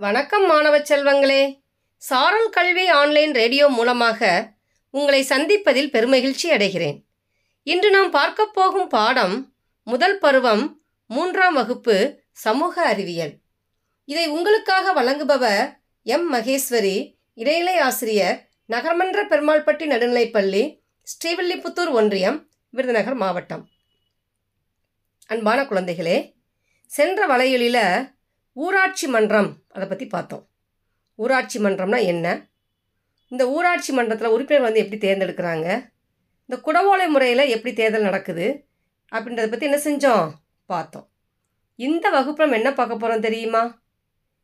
வணக்கம் மாணவ செல்வங்களே. சாரல் கல்வி ஆன்லைன் ரேடியோ மூலமாக உங்களை சந்திப்பதில் பெருமகிழ்ச்சி அடைகிறேன். இன்று நாம் பார்க்கப் போகும் பாடம் முதல் பருவம் மூன்றாம் வகுப்பு சமூக அறிவியல். இதை உங்களுக்காக வழங்குபவர் எம். மகேஸ்வரி இடைநிலை ஆசிரியர் நகர்மன்ற பெருமாள்பட்டி நடுநிலைப்பள்ளி ஸ்ரீவில்லிபுத்தூர் ஒன்றியம் விருதுநகர் மாவட்டம். அன்பான குழந்தைகளே சென்ற வலையொலியில் ஊராட்சி மன்றம் அதை பற்றி பார்த்தோம். ஊராட்சி மன்றம்னா என்ன? இந்த ஊராட்சி மன்றத்தில் உறுப்பினர் வந்து எப்படி தேர்ந்தெடுக்கிறாங்க? இந்த குடவோலை முறையில் எப்படி தேர்தல் நடக்குது? அப்படின்றத பற்றி என்ன செஞ்சோம்? பார்த்தோம். இந்த வகுப்பு நம்ம என்ன பார்க்க போகிறோம் தெரியுமா?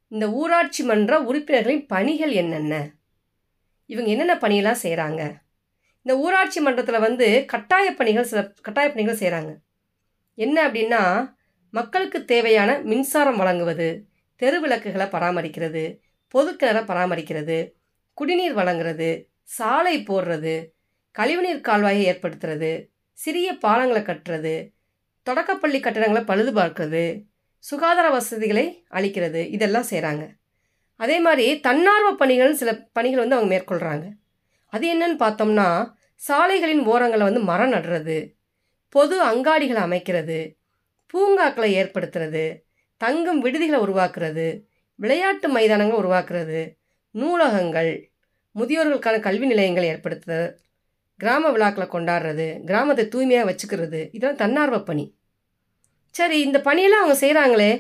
இந்த ஊராட்சி மன்ற உறுப்பினர்களின் பணிகள் என்னென்ன? இவங்க என்னென்ன பணியெல்லாம் செய்கிறாங்க இந்த ஊராட்சி மன்றத்தில் வந்து கட்டாய பணிகள் சில கட்டாய பணிகள் செய்கிறாங்க என்ன அப்படின்னா மக்களுக்கு தேவையான மின்சாரம் வழங்குவது தெரு விளக்குகளை பராமரிக்கிறது பொதுக்கிணற பராமரிக்கிறது குடிநீர் வழங்குறது சாலை போடுறது கழிவுநீர் கால்வாயை ஏற்படுத்துறது சிறிய பாலங்களை கட்டுறது தொடக்கப்பள்ளி கட்டடங்களை பழுது பார்க்கிறது சுகாதார வசதிகளை அளிக்கிறது இதெல்லாம் செய்கிறாங்க அதே மாதிரி தன்னார்வ பணிகள் சில பணிகள் வந்து அவங்க மேற்கொள்கிறாங்க அது என்னன்னு பார்த்தோம்னா சாலைகளின் ஓரங்களை வந்து மரம் நடுறது பொது அங்காடிகளை அமைக்கிறது பூங்காக்களை ஏற்படுத்துறது தங்கும் விடுதிகளை உருவாக்குறது விளையாட்டு மைதானங்களை உருவாக்குறது நூலகங்கள் முதியோர்களுக்கான கல்வி நிலையங்களை ஏற்படுத்துறது கிராம விழாக்களை கொண்டாடுறது கிராமத்தை தூய்மையாக வச்சுக்கிறது இதெல்லாம் தன்னார்வ பணி. சரி இந்த பணியெல்லாம் அவங்க செய்கிறாங்களே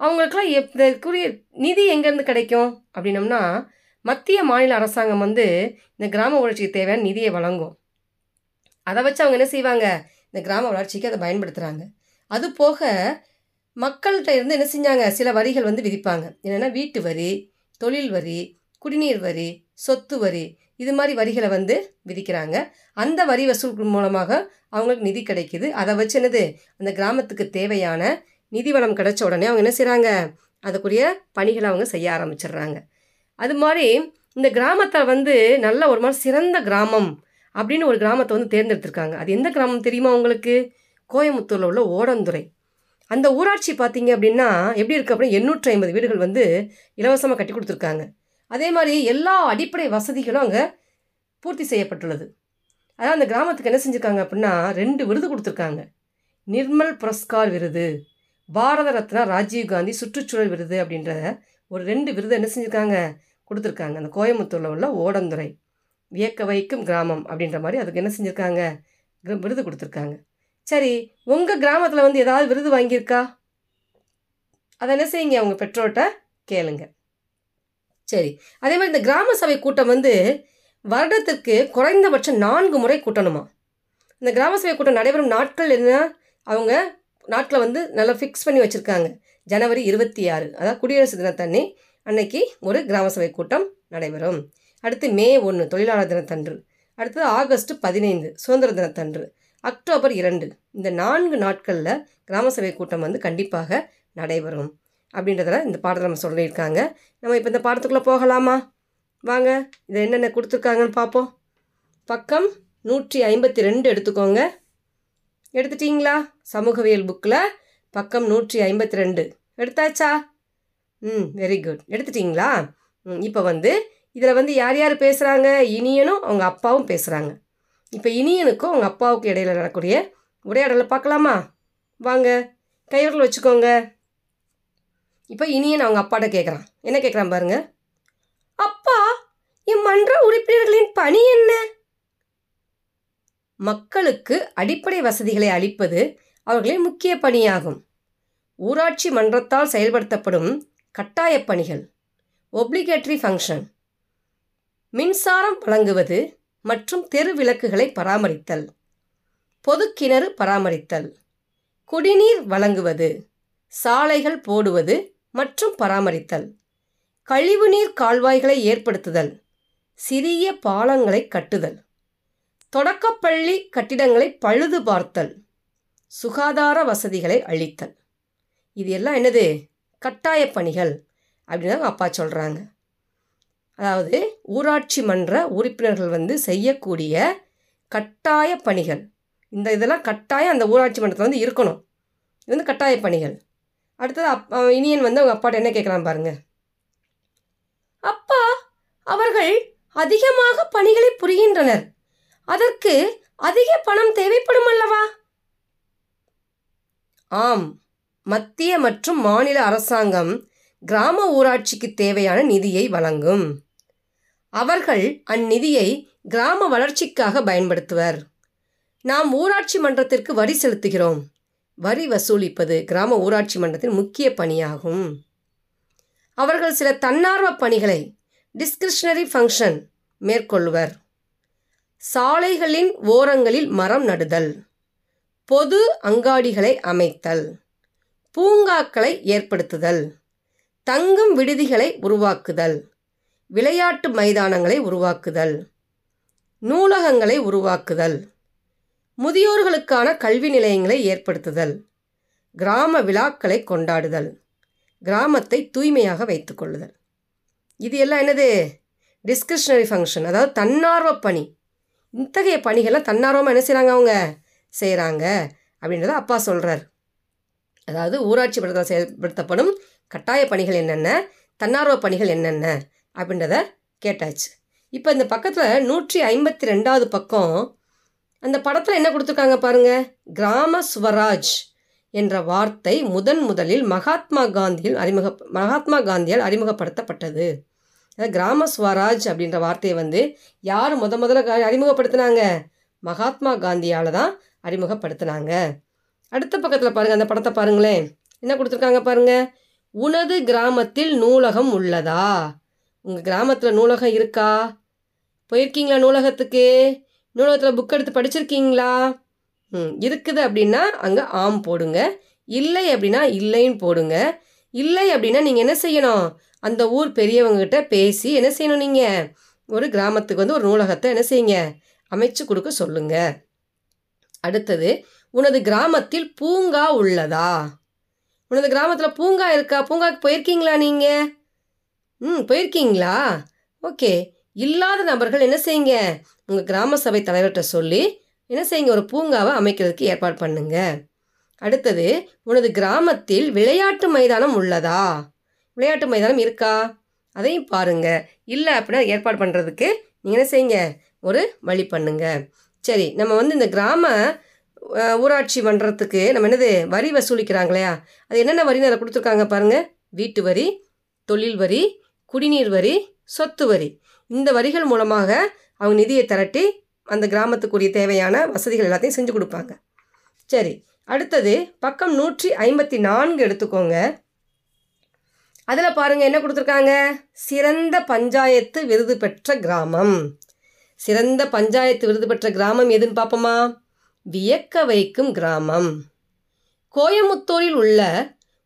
அவங்களுக்கெல்லாம் எப் இதற்குரிய நிதி எங்கேருந்து கிடைக்கும்? அப்படின்னம்னா மத்திய மாநில அரசாங்கம் வந்து இந்த கிராம வளர்ச்சிக்கு தேவையான நிதியை வழங்கும். அதை வச்சு அவங்க என்ன செய்வாங்க? இந்த கிராம வளர்ச்சிக்கு அதை பயன்படுத்துகிறாங்க அது போக மக்கள்கிட்ட இருந்து என்ன செஞ்சாங்க? சில வரிகள் வந்து விதிப்பாங்க. என்னென்னா வீட்டு வரி தொழில் வரி குடிநீர் வரி சொத்து வரி இது மாதிரி வரிகளை வந்து விதிக்கிறாங்க. அந்த வரி வசூல் மூலமாக அவங்களுக்கு நிதி கிடைக்குது. அதை வச்சு என்னது? அந்த கிராமத்துக்கு தேவையான நிதி வளம் கிடைச்ச உடனே அவங்க என்ன செய்கிறாங்க அதுக்குரிய பணிகளை அவங்க செய்ய ஆரம்பிச்சிடுறாங்க. அது மாதிரி இந்த கிராமத்தை வந்து நல்ல ஒரு மாதிரி சிறந்த கிராமம் அப்படின்னு ஒரு கிராமத்தை வந்து தேர்ந்தெடுத்திருக்காங்க. அது எந்த கிராமம் தெரியுமா உங்களுக்கு? கோயமுத்தூரில் உள்ள ஓடந்துறை. அந்த ஊராட்சி பார்த்தீங்க அப்படின்னா எப்படி இருக்குது அப்படின்னா எண்ணூற்றி ஐம்பது வீடுகள் வந்து இலவசமாக கட்டி கொடுத்துருக்காங்க. அதே மாதிரி எல்லா அடிப்படை வசதிகளும் அங்கே பூர்த்தி செய்யப்பட்டுள்ளது. அதாவது அந்த கிராமத்துக்கு என்ன செஞ்சுருக்காங்க அப்படின்னா ரெண்டு விருது கொடுத்துருக்காங்க. நிர்மல் புரஸ்கார் விருது பாரத ரத்னா ராஜீவ் காந்தி சுற்றுச்சூழல் விருது அப்படின்ற ஒரு ரெண்டு விருது என்ன செஞ்சுருக்காங்க? கொடுத்துருக்காங்க. அந்த கோயம்புத்தூரில் உள்ள ஓடந்துறை வியக்க வைக்கும் கிராமம் அப்படின்ற மாதிரி அதுக்கு என்ன செஞ்சுருக்காங்க? விருது கொடுத்துருக்காங்க. சரி உங்கள் கிராமத்தில் வந்து ஏதாவது விருது வாங்கியிருக்கா? அதை என்ன செய்யுங்க அவங்க பெற்றோர்கிட்ட கேளுங்க. சரி அதே மாதிரி இந்த கிராம சபை கூட்டம் வந்து வருடத்திற்கு குறைந்தபட்சம் நான்கு முறை கூட்டணுமா? இந்த கிராம சபை கூட்டம் நடைபெறும் நாட்கள் என்ன? அவங்க நாட்களை வந்து நல்லா ஃபிக்ஸ் பண்ணி வச்சுருக்காங்க. ஜனவரி இருபத்தி ஆறு அதாவது குடியரசு தினத்தன்னி அன்னைக்கு ஒரு கிராம சபை கூட்டம் நடைபெறும். அடுத்து மே ஒன்று தொழிலாளர் தினத்தன்று. அடுத்தது ஆகஸ்ட் பதினைந்து சுதந்திர தினத்தன்று. அக்டோபர் இரண்டு. இந்த நான்கு நாட்களில் கிராம சபை கூட்டம் வந்து கண்டிப்பாக நடைபெறும். அப்படின்றதில் இந்த பாடத்தில் நம்ம சொல்லியிருக்காங்க. நம்ம இப்போ இந்த பாடத்துக்குள்ளே போகலாமா? வாங்க இதை என்னென்ன கொடுத்துருக்காங்கன்னு பார்ப்போம் பக்கம் நூற்றி ஐம்பத்தி ரெண்டு எடுத்துக்கோங்க. எடுத்துட்டிங்களா? சமூகவியல் புக்கில் பக்கம் நூற்றி ஐம்பத்தி ரெண்டு. எடுத்தாச்சா? ம் வெரி குட் எடுத்துட்டிங்களா? ம் இப்போ வந்து இதில் வந்து யார் யார் பேசுகிறாங்க இனியனும் அவங்க அப்பாவும் பேசுகிறாங்க இப்போ இனியனுக்கும் அவங்க அப்பாவுக்கு இடையில் நடக்கூடிய உரையாடலை பார்க்கலாமா? வாங்க கைவிரல் வச்சுக்கோங்க. இப்போ இனியன் அவங்க அப்பாட்ட கேட்குறான் என்ன கேட்குறான் பாருங்க. அப்பா என் மன்ற உறுப்பினர்களின் பணி என்ன? மக்களுக்கு அடிப்படை வசதிகளை அளிப்பது அவர்களின் முக்கிய பணியாகும். ஊராட்சி மன்றத்தால் செயல்படுத்தப்படும் கட்டாய பணிகள். ஒப்ளிகேட்டரி ஃபங்க்ஷன் மின்சாரம் வழங்குவது மற்றும் தெரு விளக்குகளை பராமரித்தல். பொதுக்கிணறு பராமரித்தல். குடிநீர் வழங்குவது. சாலைகள் போடுவது மற்றும் பராமரித்தல். கழிவுநீர் கால்வாய்களை ஏற்படுத்துதல். சிறிய பாலங்களை கட்டுதல். தொடக்கப்பள்ளி கட்டிடங்களை பழுது பார்த்தல். சுகாதார வசதிகளை அளித்தல். இது எல்லாம் என்னது? கட்டாய பணிகள். அப்படின்னு தான் அப்பா சொல்கிறாங்க அதாவது ஊராட்சி மன்ற உறுப்பினர்கள் வந்து செய்யக்கூடிய கட்டாய பணிகள். இந்த இதெல்லாம் கட்டாயம் அந்த ஊராட்சி மன்றத்தில் வந்து இருக்கணும். இது வந்து கட்டாய பணிகள். அடுத்தது அப் இனியன் வந்து அவங்க அப்பாட்ட என்ன கேட்குறான் பாருங்க. அப்பா அவர்கள் அதிகமாக பணிகளை புரிகின்றனர். அதற்கு அதிக பணம் தேவைப்படும் அல்லவா? ஆம். மத்திய மற்றும் மாநில அரசாங்கம் கிராம ஊராட்சிக்கு தேவையான நிதியை வழங்கும். அவர்கள் அந்நிதியை கிராம வளர்ச்சிக்காக பயன்படுத்துவர். நாம் ஊராட்சி மன்றத்திற்கு வரி செலுத்துகிறோம். வரி வசூலிப்பது கிராம ஊராட்சி மன்றத்தின் முக்கிய பணியாகும். அவர்கள் சில தன்னார்வ பணிகளை டிஸ்கிரிஷனரி ஃபங்க்ஷன் மேற்கொள்வர் சாலைகளின் ஓரங்களில் மரம் நடுதல். பொது அங்காடிகளை அமைத்தல். பூங்காக்களை ஏற்படுத்துதல். தங்கும் விடுதிகளை உருவாக்குதல். விளையாட்டு மைதானங்களை உருவாக்குதல். நூலகங்களை உருவாக்குதல். முதியோர்களுக்கான கல்வி நிலையங்களை ஏற்படுத்துதல். கிராம விழாக்களை கொண்டாடுதல். கிராமத்தை தூய்மையாக வைத்துக்கொள்ளுதல் இது எல்லாம் என்னது? டிஸ்கிரிஷனரி ஃபங்க்ஷன் அதாவது தன்னார்வ பணி. இத்தகைய பணிகள்லாம் தன்னார்வமாக என்ன செய்கிறாங்க அவங்க? செய்கிறாங்க அப்படின்றத அப்பா சொல்கிறார் அதாவது ஊராட்சி மன்றத்தில் செயல்படுத்தப்படும் கட்டாய பணிகள் என்னென்ன? தன்னார்வ பணிகள் என்னென்ன? அப்படின்றத கேட்டாச்சு. இப்போ இந்த பக்கத்தில் நூற்றி ஐம்பத்தி ரெண்டாவது பக்கம் அந்த படத்தில் என்ன கொடுத்துருக்காங்க பாருங்கள் கிராம சுவராஜ் என்ற வார்த்தை முதன் முதலில் மகாத்மா காந்தியில் அறிமுக மகாத்மா காந்தியால் அறிமுகப்படுத்தப்பட்டது. அதாவது கிராம ஸ்வராஜ் அப்படின்ற வார்த்தையை வந்து யார் முத முதல்ல கா- அறிமுகப்படுத்தினாங்க? மகாத்மா காந்தியால் தான் அறிமுகப்படுத்தினாங்க. அடுத்த பக்கத்தில் பாருங்கள் அந்த படத்தை பாருங்களேன். என்ன கொடுத்துருக்காங்க பாருங்கள் உனது கிராமத்தில் நூலகம் உள்ளதா? உங்கள் கிராமத்தில் நூலகம் இருக்கா? போயிருக்கீங்களா நூலகத்துக்கு? நூலகத்தில் புக் எடுத்து படிச்சிருக்கீங்களா? ம் இருக்குது அப்படின்னா அங்கே ஆம் போடுங்க. இல்லை அப்படின்னா இல்லைன்னு போடுங்க. இல்லை அப்படின்னா நீங்கள் என்ன செய்யணும்? அந்த ஊர் பெரியவங்ககிட்ட பேசி என்ன செய்யணும் நீங்கள் ஒரு கிராமத்துக்கு வந்து ஒரு நூலகத்தை என்ன செய்யுங்க? அமைச்சு கொடுக்க சொல்லுங்க. அடுத்தது உனது கிராமத்தில் பூங்கா உள்ளதா? உனது கிராமத்தில் பூங்கா இருக்கா? பூங்காவுக்கு போயிருக்கீங்களா நீங்கள் ம் போயிருக்கீங்களா? ஓகே. இல்லாத நபர்கள் என்ன செய்யுங்க? உங்கள் கிராம சபை தலைவர்கிட்ட சொல்லி என்ன செய்யுங்க? ஒரு பூங்காவை அமைக்கிறதுக்கு ஏற்பாடு பண்ணுங்க. அடுத்தது உனது கிராமத்தில் விளையாட்டு மைதானம் உள்ளதா? விளையாட்டு மைதானம் இருக்கா? அதையும் பாருங்கள் இல்லை அப்படின்னா ஏற்பாடு பண்ணுறதுக்கு நீங்கள் என்ன செய்யுங்க? ஒரு வழி பண்ணுங்க. சரி நம்ம வந்து இந்த கிராம ஊராட்சி பண்ணுறதுக்கு நம்ம என்னது வரி வசூலிக்கிறாங்க இல்லையா? அது என்னென்ன வரின்னு அதில் கொடுத்துருக்காங்க பாருங்கள் வீட்டு வரி தொழில் வரி குடிநீர் வரி சொத்து வரி. இந்த வரிகள் மூலமாக அவங்க நிதியை திரட்டி அந்த கிராமத்துக்குரிய தேவையான வசதிகள் எல்லாத்தையும் செஞ்சு கொடுப்பாங்க. சரி அடுத்தது பக்கம் நூற்றி ஐம்பத்தி நான்கு எடுத்துக்கோங்க. அதில் பாருங்கள் என்ன கொடுத்துருக்காங்க? சிறந்த பஞ்சாயத்து விருது பெற்ற கிராமம். சிறந்த பஞ்சாயத்து விருது பெற்ற கிராமம் எதுன்னு பார்ப்போமா வியக்க வைக்கும் கிராமம். கோயமுத்தூரில் உள்ள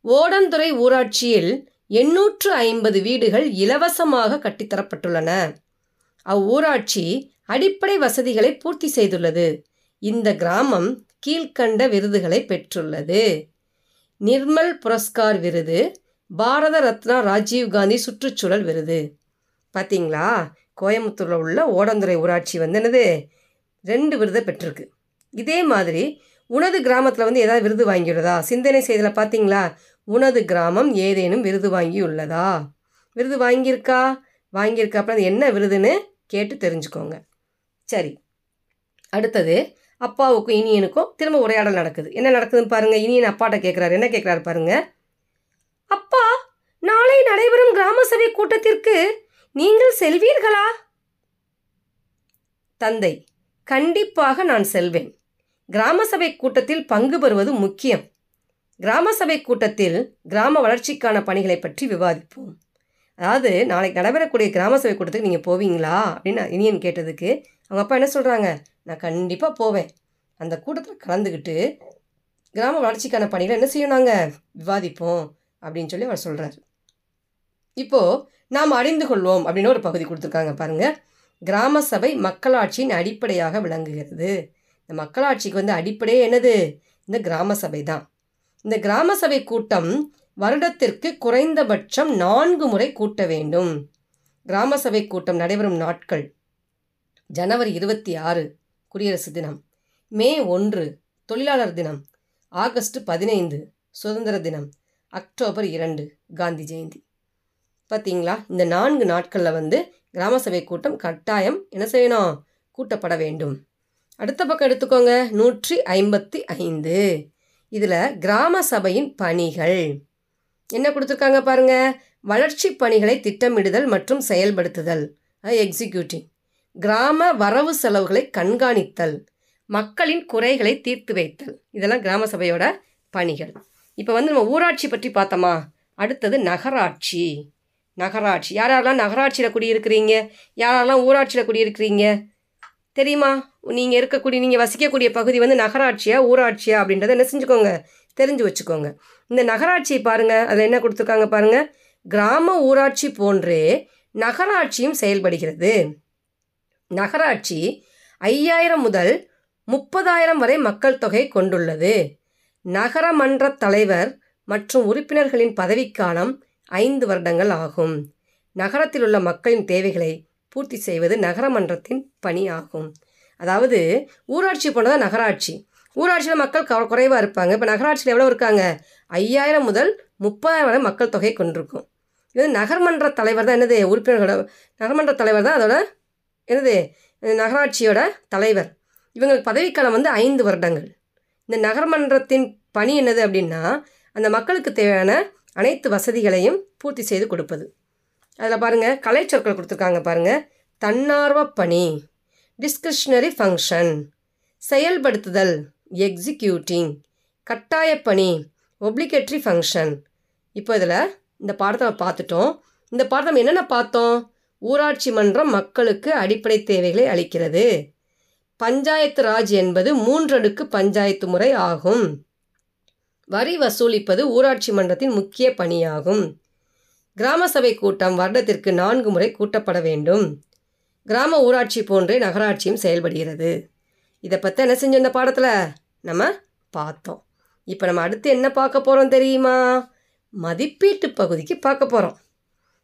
ஓடந்துறை ஊராட்சியில் எண்ணூற்று ஐம்பது வீடுகள் இலவசமாக கட்டித்தரப்பட்டுள்ளன. அவ்வூராட்சி அடிப்படை வசதிகளை பூர்த்தி செய்துள்ளது. இந்த கிராமம் கீழ்க்கண்ட விருதுகளை பெற்றுள்ளது. நிர்மல் புரஸ்கார் விருது பாரத ரத்னா ராஜீவ் காந்தி சுற்றுச்சூழல் விருது. பார்த்தீங்களா கோயம்புத்தூரில் உள்ள ஓடந்துறை ஊராட்சி வந்து என்னது? ரெண்டு விருதை பெற்றிருக்கு. இதே மாதிரி உனது கிராமத்தில் வந்து ஏதாவது விருது வாங்கியுள்ளதா சிந்தனை செய்ததில் பார்த்தீங்களா உனது கிராமம் ஏதேனும் விருது வாங்கியுள்ளதா? விருது வாங்கியிருக்கா? வாங்கியிருக்கா அப்புறம் அது என்ன விருதுன்னு கேட்டு தெரிஞ்சுக்கோங்க. சரி. அடுத்தது அப்பாவுக்கும் இனியனுக்கும் திரும்ப உரையாடல் நடக்குது. என்ன நடக்குதுன்னு பாருங்கள் இனியன் அப்பாட்ட கேட்குறாரு என்ன கேட்குறாரு பாருங்கள் அப்பா நாளை நடைபெறும் கிராம சபை கூட்டத்திற்கு நீங்கள் செல்வீர்களா? தந்தை கண்டிப்பாக நான் செல்வேன். கிராம சபை கூட்டத்தில் பங்கு பெறுவது முக்கியம். கிராம சபை கூட்டத்தில் கிராம வளர்ச்சிக்கான பணிகளை பற்றி விவாதிப்போம். அதாவது நாளைக்கு நடைபெறக்கூடிய கிராம சபை கூட்டத்துக்கு நீங்கள் போவீங்களா? அப்படின்னு இனியன் கேட்டதுக்கு அவங்க அப்பா என்ன சொல்கிறாங்க நான் கண்டிப்பாக போவேன். அந்த கூட்டத்தில் கலந்துக்கிட்டு கிராம வளர்ச்சிக்கான பணிகளை என்ன செய்யும் நாங்கள் விவாதிப்போம். அப்படின்னு சொல்லி அவர் சொல்கிறார் இப்போது நாம் அறிந்து கொள்வோம் அப்படின்னு ஒரு பகுதி கொடுத்துருக்காங்க பாருங்கள் கிராம சபை மக்களாட்சியின் அடிப்படையாக விளங்குகிறது. இந்த மக்களாட்சிக்கு வந்து அடிப்படையே என்னது? இந்த கிராம சபை தான். இந்த கிராம சபை கூட்டம் வருடத்திற்கு குறைந்தபட்சம் நான்கு முறை கூட்ட வேண்டும். கிராம சபை கூட்டம் நடைபெறும் நாட்கள் ஜனவரி இருபத்தி ஆறு குடியரசு தினம். மே ஒன்று தொழிலாளர் தினம். ஆகஸ்ட் பதினைந்து சுதந்திர தினம். அக்டோபர் இரண்டு காந்தி ஜெயந்தி. பார்த்தீங்களா இந்த நான்கு நாட்களில் வந்து கிராம சபை கூட்டம் கட்டாயம் என்ன செய்யணும்? கூட்டப்பட வேண்டும். அடுத்த பக்கம் எடுத்துக்கோங்க. நூற்றி ஐம்பத்தி ஐந்து. இதில் கிராம சபையின் பணிகள். என்ன கொடுத்துருக்காங்க பாருங்க? வளர்ச்சி பணிகளை திட்டமிடுதல் மற்றும் செயல்படுத்துதல். எக்ஸிக்யூட்டிங் கிராம வரவு செலவுகளை கண்காணித்தல். மக்களின் குறைகளை தீர்த்து வைத்தல். இதெல்லாம் கிராம சபையோட பணிகள். இப்போ வந்து நம்ம ஊராட்சி பற்றி பார்த்தோமா? அடுத்தது நகராட்சி. நகராட்சி. யார் யாரெல்லாம் நகராட்சியில் குடியிருக்கிறீங்க? யாரெல்லாம் ஊராட்சியில் குடியிருக்கிறீங்க? தெரியுமா? நீங்கள் இருக்கக்கூடிய நீங்கள் வசிக்கக்கூடிய பகுதி வந்து நகராட்சியா ஊராட்சியா அப்படின்றத என்ன செஞ்சுக்கோங்க? தெரிஞ்சு வச்சுக்கோங்க. இந்த நகராட்சியை பாருங்கள் அதில் என்ன கொடுத்துருக்காங்க பாருங்கள் கிராம ஊராட்சி போன்றே நகராட்சியும் செயல்படுகிறது. நகராட்சி ஐயாயிரம் முதல் முப்பதாயிரம் வரை மக்கள் தொகை கொண்டுள்ளது. நகரமன்ற தலைவர் மற்றும் உறுப்பினர்களின் பதவிக்காலம் ஐந்து வருடங்கள் ஆகும். நகரத்தில் உள்ள மக்களின் தேவைகளை பூர்த்தி செய்வது நகரமன்றத்தின் பணி ஆகும் அதாவது ஊராட்சி போனதான் நகராட்சி. ஊராட்சியில் மக்கள் க குறைவாக இருப்பாங்க. இப்போ நகராட்சியில் எவ்வளோ இருக்காங்க? ஐயாயிரம் முதல் முப்பதாயிரம் வரை மக்கள் தொகை கொண்டிருக்கும். இது நகர்மன்ற தலைவர் தான் என்னது? உறுப்பினர்களோட நகர்மன்ற தலைவர் தான் அதோட என்னது? நகராட்சியோட தலைவர். இவங்களுக்கு பதவிக்காலம் வந்து ஐந்து வருடங்கள். இந்த நகர்மன்றத்தின் பணி என்னது அப்படின்னா அந்த மக்களுக்கு தேவையான அனைத்து வசதிகளையும் பூர்த்தி செய்து கொடுப்பது. அதில் பாருங்கள் கலைச்சொற்கள் கொடுத்துருக்காங்க பாருங்கள் தன்னார்வ பணி. டிஸ்கிரிஷ்னரி ஃபங்க்ஷன் செயல்படுத்துதல் எக்ஸிக்யூட்டிங் கட்டாய பணி ஒப்ளிகேட்ரி ஃபங்க்ஷன் இப்போ இதில் இந்த பாடத்தை நம்ம பார்த்துட்டோம். இந்த பாடத்தை என்னென்ன பார்த்தோம்? ஊராட்சி மன்றம் மக்களுக்கு அடிப்படை தேவைகளை அளிக்கிறது. பஞ்சாயத்து ராஜ் என்பது மூன்றடுக்கு பஞ்சாயத்து முறை ஆகும். வரி வசூலிப்பது ஊராட்சி மன்றத்தின் முக்கிய பணியாகும். கிராம சபை கூட்டம் வருடத்திற்கு நான்கு முறை கூட்டப்பட வேண்டும். கிராம ஊராட்சி போன்றே நகராட்சியும் செயல்படுகிறது. இதை பற்றி என்ன செஞ்சோம் இந்த பாடத்தில்? நம்ம பார்த்தோம். இப்போ நம்ம அடுத்து என்ன பார்க்க போகிறோம் தெரியுமா? மதிப்பீட்டு பகுதிக்கு பார்க்க போகிறோம்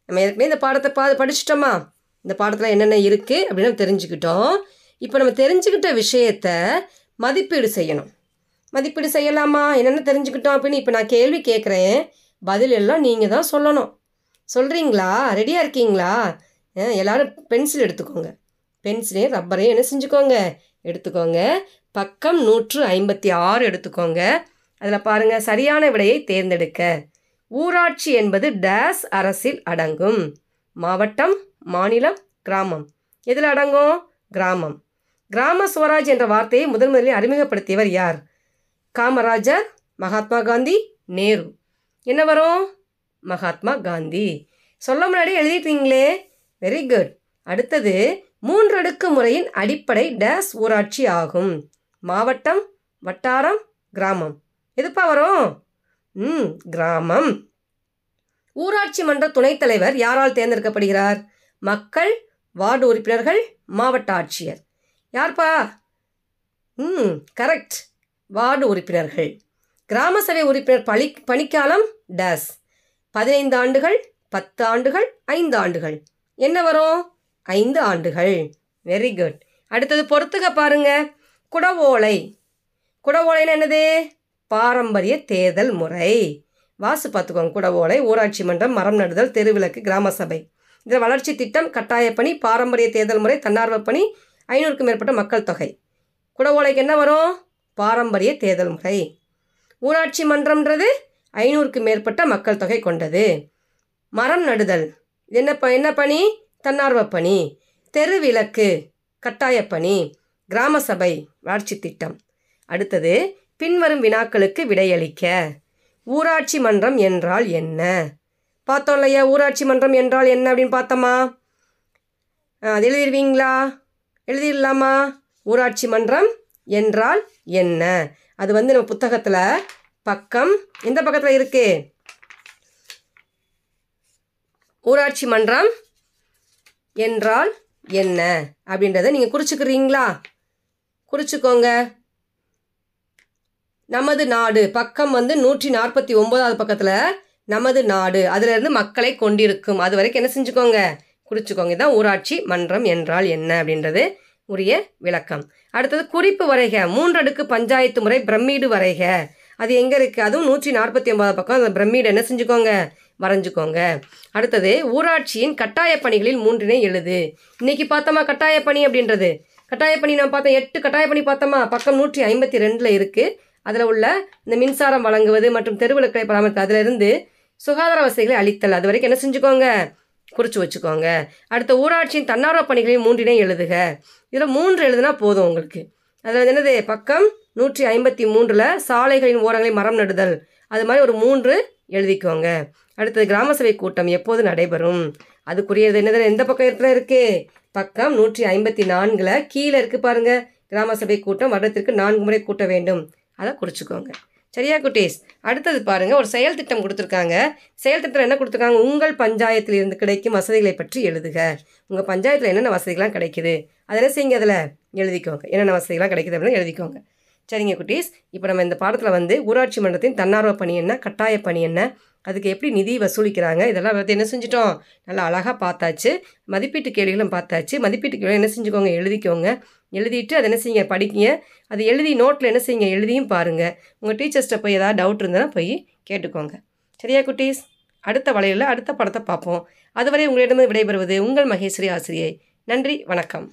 நம்ம ஏற்கனவே இந்த பாடத்தை பா படிச்சிட்டோமா? இந்த பாடத்தில் என்னென்ன இருக்குது அப்படின்னு நம்ம தெரிஞ்சுக்கிட்டோம். இப்போ நம்ம தெரிஞ்சுக்கிட்ட விஷயத்த மதிப்பீடு செய்யணும். மதிப்பீடு செய்யலாமா? என்னென்ன தெரிஞ்சுக்கிட்டோம் அப்படின்னு இப்போ நான் கேள்வி கேட்குறேன் பதில் எல்லாம் நீங்கள் தான் சொல்லணும். சொல்கிறீங்களா ரெடியாக இருக்கீங்களா? எல்லாரும் பென்சில் எடுத்துக்கோங்க. பென்சிலையும் ரப்பரையும் என்ன செஞ்சுக்கோங்க. எடுத்துக்கோங்க. பக்கம் நூற்று ஐம்பத்தி ஆறு எடுத்துக்கோங்க. அதில் பாருங்கள் சரியான விடையை தேர்ந்தெடுக்க. ஊராட்சி என்பது டேஸ் அரசில் அடங்கும். மாவட்டம் மாநிலம் கிராமம். எதில் அடங்கும்? கிராமம். கிராம சுவராஜ் என்ற வார்த்தையை முதன் முதலில் அறிமுகப்படுத்தியவர் யார்? காமராஜர் மகாத்மா காந்தி நேரு. என்ன வரும்? மகாத்மா காந்தி. சொல்ல முன்னாடி எழுதிட்டீங்களே? வெரி குட் அடுத்தது மூன்றடுக்கு முறையின் அடிப்படை டேஸ் ஊராட்சி ஆகும். மாவட்டம் வட்டாரம் கிராமம். எதுப்பா வரும்? ம் கிராமம். ஊராட்சி மன்ற துணைத் தலைவர் யாரால் தேர்ந்தெடுக்கப்படுகிறார்? மக்கள் வார்டு உறுப்பினர்கள் மாவட்ட ஆட்சியர் யார்ப்பா? ம் கரெக்ட் வார்டு உறுப்பினர்கள். கிராம சபை உறுப்பினர் பணி பணிக்காலம் டேஸ் பதினைந்து ஆண்டுகள் பத்து ஆண்டுகள் ஐந்து ஆண்டுகள். என்ன வரும்? ஐந்து ஆண்டுகள். வெரி குட் அடுத்தது பொறுத்துக்க பாருங்க. குடவோலை. குடவோலைன்னு என்னது? பாரம்பரிய தேர்தல் முறை. வாசு பார்த்துக்கோங்க. குடவோலை ஊராட்சி மன்றம் மரம் நடுதல் தெருவிளக்கு கிராம சபை. இதில் வளர்ச்சி திட்டம் கட்டாய பணி பாரம்பரிய தேர்தல் முறை தன்னார்வ பணி ஐநூறுக்கும் மேற்பட்ட மக்கள் தொகை. குடவோலைக்கு என்ன வரும்? பாரம்பரிய தேர்தல் முறை. ஊராட்சி மன்றம்ன்றது ஐநூறுக்கு மேற்பட்ட மக்கள் தொகை கொண்டது. மரம் நடுதல். இது என்ன ப என்ன பணி? தன்னார்வ பணி. தெருவிளக்கு கட்டாய பணி. கிராம சபை வளர்ச்சி திட்டம். அடுத்தது பின்வரும் வினாக்களுக்கு விடையளிக்க. ஊராட்சி மன்றம் என்றால் என்ன? பார்த்தோம் இல்லையா? ஊராட்சி மன்றம் என்றால் என்ன அப்படின்னு பார்த்தோமா? அது எழுதிடுவீங்களா எழுதிடலாமா? ஊராட்சி மன்றம் என்றால் என்ன? அது வந்து நம்ம புத்தகத்தில் பக்கம் எந்த பக்கத்தில் இருக்குது ஊராட்சி மன்றம் என்றால் என்ன? அப்படின்றத நீங்கள் குறிச்சுக்கிறீங்களா? குறிச்சுக்கோங்க. நமது நாடு பக்கம் வந்து நூற்றி நாற்பத்தி ஒம்போதாவது பக்கத்தில் நமது நாடு அதிலிருந்து மக்களை கொண்டிருக்கும். அது வரைக்கும் என்ன செஞ்சுக்கோங்க? குறிச்சுக்கோங்க. இதான் ஊராட்சி மன்றம் என்றால் என்ன? அப்படின்றது உரிய விளக்கம். அடுத்தது குறிப்பு வரைக. மூன்றடுக்கு பஞ்சாயத்து முறை பிரமீடு வரைக. அது எங்கே இருக்குது அதுவும் நூற்றி நாற்பத்தி ஒன்பதாவது பக்கம். அந்த பிரமிடு என்ன செஞ்சுக்கோங்க? வரைஞ்சிக்கோங்க அடுத்தது ஊராட்சியின் கட்டாய பணிகளில் மூன்றினை எழுது. இன்னைக்கு பார்த்தோமா கட்டாய பணி அப்படின்றது? கட்டாய பணி நான் பார்த்தோம் எட்டு கட்டாய பணி பார்த்தோமா? பக்கம் நூற்றி ஐம்பத்தி ரெண்டில் இருக்குது அதில் உள்ள இந்த மின்சாரம் வழங்குவது மற்றும் தெருவிளக்கை பராமரித்தல் அதிலிருந்து சுகாதார வசதிகளை அளித்தல். அது வரைக்கும் என்ன செஞ்சுக்கோங்க? குறித்து வச்சுக்கோங்க. அடுத்த ஊராட்சியின் தன்னார்வ பணிகளில் மூன்றினை எழுதுக. இதில் மூன்று எழுதுனா போதும் உங்களுக்கு. அதில் வந்து என்னது? பக்கம் நூற்றி ஐம்பத்தி மூன்றில் சாலைகளின் ஓரங்களில் மரம் நடுதல். அது மாதிரி ஒரு மூன்று எழுதிக்கோங்க. அடுத்தது கிராம சபை கூட்டம் எப்போது நடைபெறும்? அதுக்குரியது என்னது எந்த பக்கம் இடத்துல இருக்குது பக்கம் நூற்றி ஐம்பத்தி நான்கில் கீழே இருக்குது பாருங்கள் கிராம சபை கூட்டம் வருடத்திற்கு நான்கு முறை கூட்ட வேண்டும். அதை குறிச்சிக்கோங்க. சரியா குட்டீஸ்? அடுத்தது பாருங்கள் ஒரு செயல் திட்டம் கொடுத்துருக்காங்க. செயல் திட்டம் என்ன கொடுத்துருக்காங்க? உங்கள் பஞ்சாயத்தில் இருந்து கிடைக்கும் வசதிகளை பற்றி எழுதுக. உங்கள் பஞ்சாயத்தில் என்னென்ன வசதிகள்லாம் கிடைக்குது? அதில் செய்யுங்க அதில். எழுதிக்கோங்க. என்னென்ன வசதிகள்லாம் கிடைக்குது அப்படின்னு எழுதிக்கோங்க. சரிங்க குட்டீஸ். இப்போ நம்ம இந்த பாடத்தில் வந்து ஊராட்சி மன்றத்தின் தன்னார்வ பணி என்ன கட்டாய பணி என்ன அதுக்கு எப்படி நிதி வசூலிக்கிறாங்க இதெல்லாம் வந்து என்ன செஞ்சிட்டோம்? நல்லா அழகாக பார்த்தாச்சு. மதிப்பீட்டு கேள்விகளும் பார்த்தாச்சு. மதிப்பீட்டு கேள்வி என்ன செஞ்சுக்கோங்க? எழுதிக்கோங்க. எழுதிட்டு அதை என்ன செய்யுங்க? படிக்கிங்க அது எழுதி நோட்டில் என்ன செய்யுங்க? எழுதியும் பாருங்கள் உங்கள் டீச்சர்ஸ்ட்ட போய் ஏதாவது டவுட் இருந்தாலும் போய் கேட்டுக்கோங்க. சரியா குட்டீஸ்? அடுத்த வளையலில் அடுத்த படத்தை பார்ப்போம். அதுவரை உங்களிடம் விடைபெறுவது உங்கள் மகேஸ்வரி ஆசிரியை. நன்றி வணக்கம்.